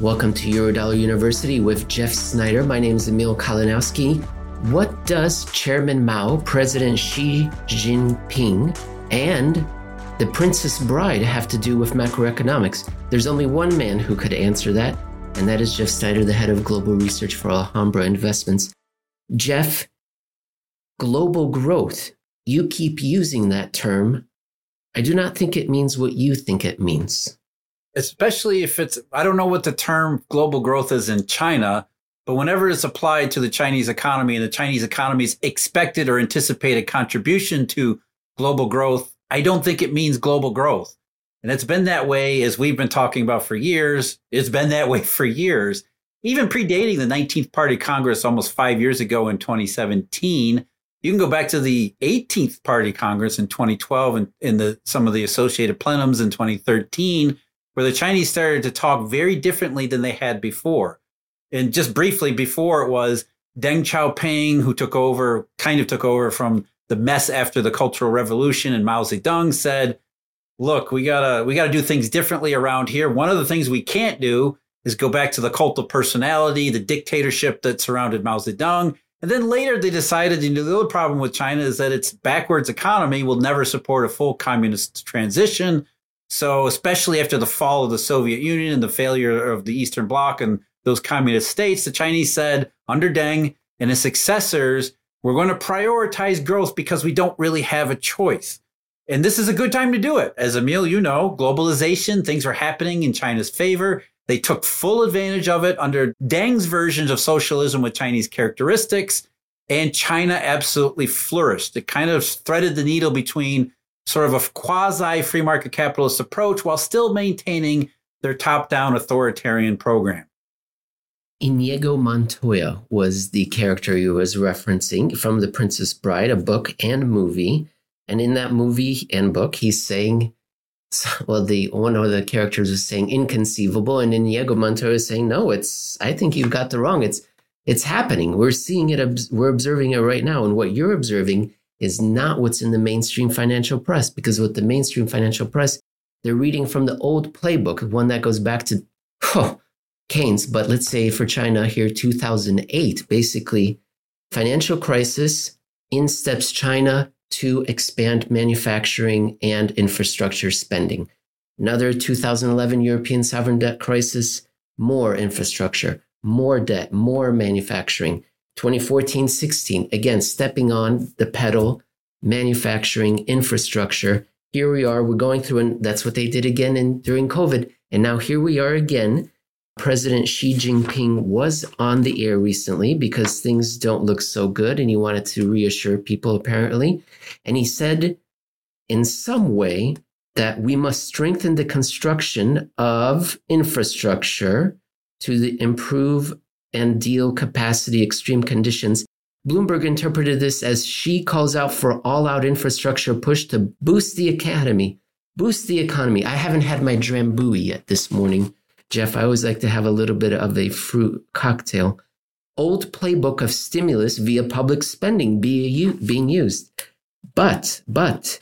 Welcome to Eurodollar University with Jeff Snider. My name is Emil Kalinowski. What does Chairman Mao, President Xi Jinping, and the Princess Bride have to do with macroeconomics? There's only one man who could answer that, and that is Jeff Snider, the head of global research for Alhambra Investments. Jeff, global growth, you keep using that term. I do not think it means what you think it means. Especially if it's, I don't know what the term global growth is in China, but whenever it's applied to the Chinese economy and the Chinese economy's expected or anticipated contribution to global growth, I don't think it means global growth. And it's been that way as we've been talking about for years. It's been that way for years, even predating the 19th Party Congress almost five years ago in 2017. You can go back to the 18th Party Congress in 2012 and in the some of the associated plenums in 2013, where the Chinese started to talk very differently than they had before. And just briefly, before it was Deng Xiaoping who took over, kind of took over from the mess after the Cultural Revolution, and Mao Zedong said, "Look, we gotta we gotta do things differently around here. One of the things we can't do is go back to the cult of personality, the dictatorship that surrounded Mao Zedong." And then later they decided, you know, the other problem with China is that its backwards economy will never support a full communist transition. So, especially after the fall of the Soviet Union and the failure of the Eastern Bloc and those communist states, the Chinese said under Deng and his successors, we're going to prioritize growth because we don't really have a choice. And this is a good time to do it. As Emil, you know, globalization, things are happening in China's favor. They took full advantage of it under Deng's versions of socialism with Chinese characteristics, and China absolutely flourished. It kind of threaded the needle between sort of a quasi free market capitalist approach while still maintaining their top down authoritarian program. Inigo Montoya was the character he was referencing from The Princess Bride, a book and movie. And in that movie and book, he's saying, well, the one of the characters is saying inconceivable, and Inigo Montoya is saying, no, it's, I think you've got the wrong. It's, it's happening. We're seeing it, we're observing it right now. And what you're observing is not what's in the mainstream financial press, because with the mainstream financial press, they're reading from the old playbook, one that goes back to, oh, Keynes, but let's say for China here, 2008, basically, financial crisis, in steps China to expand manufacturing and infrastructure spending. Another 2011 European sovereign debt crisis, more infrastructure, more debt, more manufacturing. 2014 16, again, stepping on the pedal, manufacturing, infrastructure. Here we are, we're going through, and that's what they did again in, during COVID. And now here we are again President Xi Jinping was on the air recently because things don't look so good and he wanted to reassure people, apparently. And he said, in some way, that we must strengthen the construction of infrastructure to the improve and deal capacity extreme conditions. Bloomberg interpreted this as Xi calls out for all out infrastructure push to boost the economy. Boost the economy. I haven't had my drambuie yet this morning. Jeff, I always like to have a little bit of a fruit cocktail. Old playbook of stimulus via public spending being used. But, but,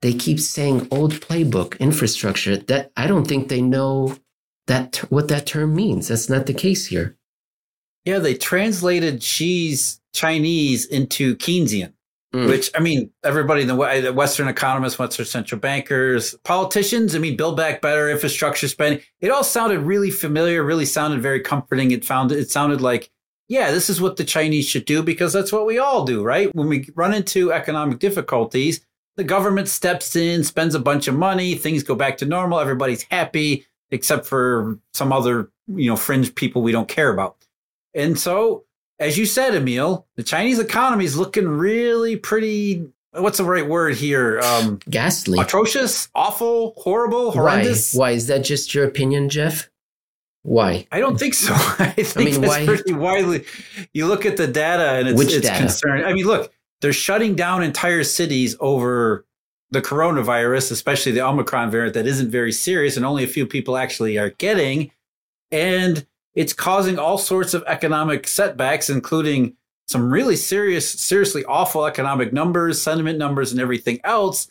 they keep saying old playbook infrastructure that I don't think they know that what that term means. That's not the case here. Yeah, they translated Xi's Chinese into Keynesian. Mm. Which I mean, everybody in the Western economists, Western central bankers, politicians. I mean, build back better infrastructure spending. It all sounded really familiar. Really sounded very comforting. It found it sounded like, yeah, this is what the Chinese should do because that's what we all do, right? When we run into economic difficulties, the government steps in, spends a bunch of money, things go back to normal. Everybody's happy, except for some other, you know, fringe people we don't care about. And so as you said, Emil, the Chinese economy is looking really pretty. What's the right word here? Um, Ghastly, atrocious, awful, horrible, horrendous. Why? Why is that? Just your opinion, Jeff? Why? I don't think so. I think I mean, why? pretty widely. You look at the data, and it's, Which it's data? concerning. I mean, look, they're shutting down entire cities over the coronavirus, especially the Omicron variant that isn't very serious, and only a few people actually are getting. And it's causing all sorts of economic setbacks, including some really serious, seriously awful economic numbers, sentiment numbers, and everything else.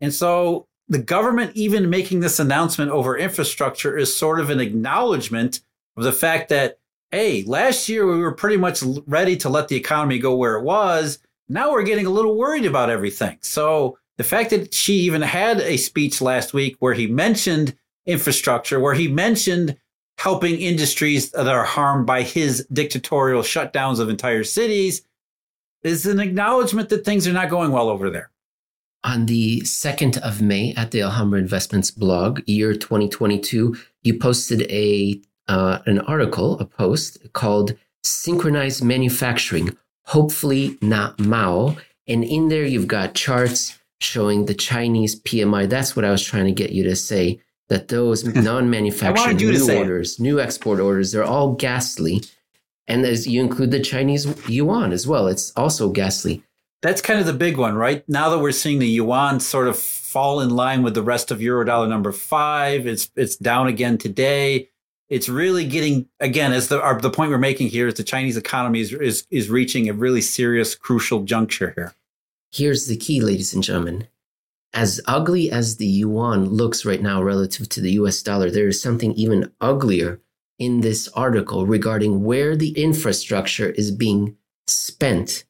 And so the government even making this announcement over infrastructure is sort of an acknowledgement of the fact that, hey, last year we were pretty much ready to let the economy go where it was. Now we're getting a little worried about everything. So the fact that Xi even had a speech last week where he mentioned infrastructure, where he mentioned helping industries that are harmed by his dictatorial shutdowns of entire cities, is an acknowledgement that things are not going well over there. On the 2nd of May at the Alhambra Investments blog, year 2022, you posted a uh, an article, a post called Synchronized Manufacturing, Hopefully Not Mao. And in there, you've got charts showing the Chinese PMI. That's what I was trying to get you to say that those non-manufacturing new orders, it. new export orders, they're all ghastly. And as you include the Chinese yuan as well, it's also ghastly. That's kind of the big one, right? Now that we're seeing the yuan sort of fall in line with the rest of euro dollar number five, it's it's down again today. It's really getting again as the our, the point we're making here is the Chinese economy is, is is reaching a really serious, crucial juncture here. Here's the key, ladies and gentlemen. As ugly as the yuan looks right now relative to the US dollar, there is something even uglier in this article regarding where the infrastructure is being spent.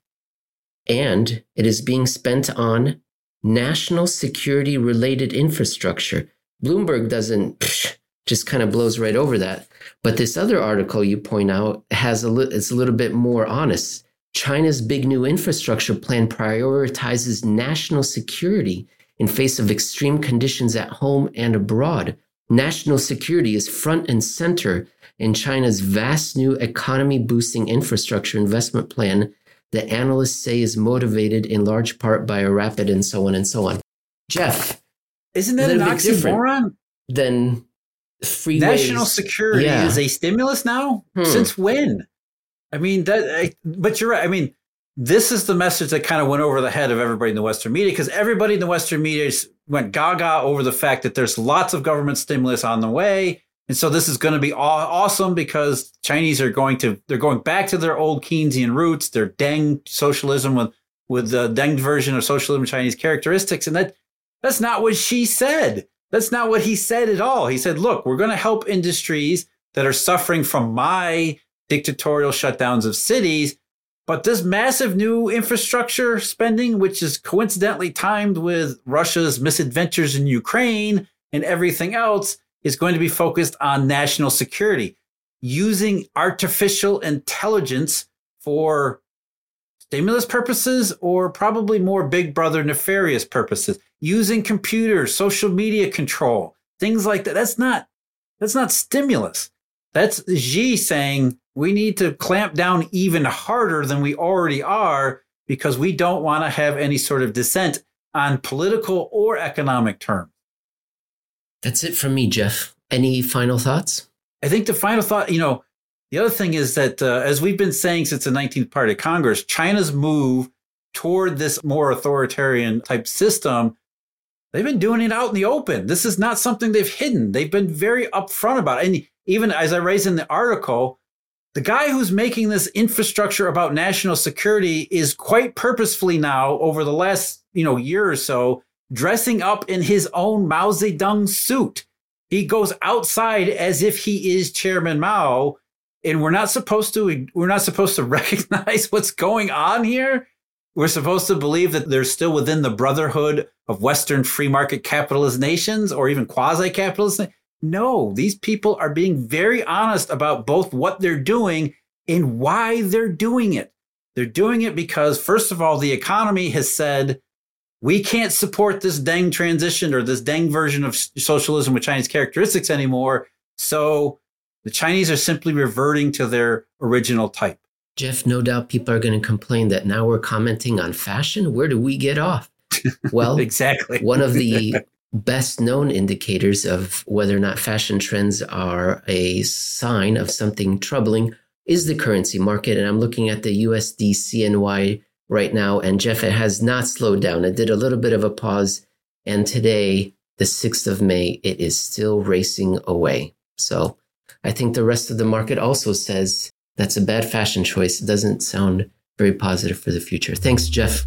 And it is being spent on national security related infrastructure. Bloomberg doesn't psh, just kind of blows right over that. But this other article you point out has a li- it's a little bit more honest. China's big new infrastructure plan prioritizes national security in face of extreme conditions at home and abroad. National security is front and center in China's vast new economy boosting infrastructure investment plan that analysts say is motivated in large part by a rapid and so on and so on. Jeff, isn't that an oxymoron? Then free national security yeah. is a stimulus now. Hmm. Since when? I mean that, I, but you're right. I mean, this is the message that kind of went over the head of everybody in the Western media because everybody in the Western media went gaga over the fact that there's lots of government stimulus on the way. And so this is going to be awesome because Chinese are going to they're going back to their old Keynesian roots, their Deng socialism with with the Deng version of socialism Chinese characteristics, and that that's not what Xi said. That's not what he said at all. He said, "Look, we're going to help industries that are suffering from my dictatorial shutdowns of cities but this massive new infrastructure spending, which is coincidentally timed with Russia's misadventures in Ukraine and everything else, is going to be focused on national security, using artificial intelligence for stimulus purposes or probably more big brother nefarious purposes, using computers, social media control, things like that. That's not that's not stimulus. That's Xi saying we need to clamp down even harder than we already are because we don't want to have any sort of dissent on political or economic terms. That's it from me, Jeff. Any final thoughts? I think the final thought, you know, the other thing is that, uh, as we've been saying since the 19th Party of Congress, China's move toward this more authoritarian type system, they've been doing it out in the open. This is not something they've hidden. They've been very upfront about it. And even as I raised in the article, the guy who's making this infrastructure about national security is quite purposefully now over the last you know year or so dressing up in his own Mao Zedong suit. He goes outside as if he is Chairman Mao, and we're not supposed to we're not supposed to recognize what's going on here. We're supposed to believe that they're still within the brotherhood of Western free market capitalist nations or even quasi capitalist. No, these people are being very honest about both what they're doing and why they're doing it. They're doing it because, first of all, the economy has said, we can't support this Deng transition or this Deng version of socialism with Chinese characteristics anymore. So the Chinese are simply reverting to their original type. Jeff, no doubt people are going to complain that now we're commenting on fashion. Where do we get off? Well, exactly. one of the best known indicators of whether or not fashion trends are a sign of something troubling is the currency market. And I'm looking at the USD CNY right now. And Jeff, it has not slowed down. It did a little bit of a pause. And today, the 6th of May, it is still racing away. So I think the rest of the market also says that's a bad fashion choice. It doesn't sound very positive for the future. Thanks, Jeff.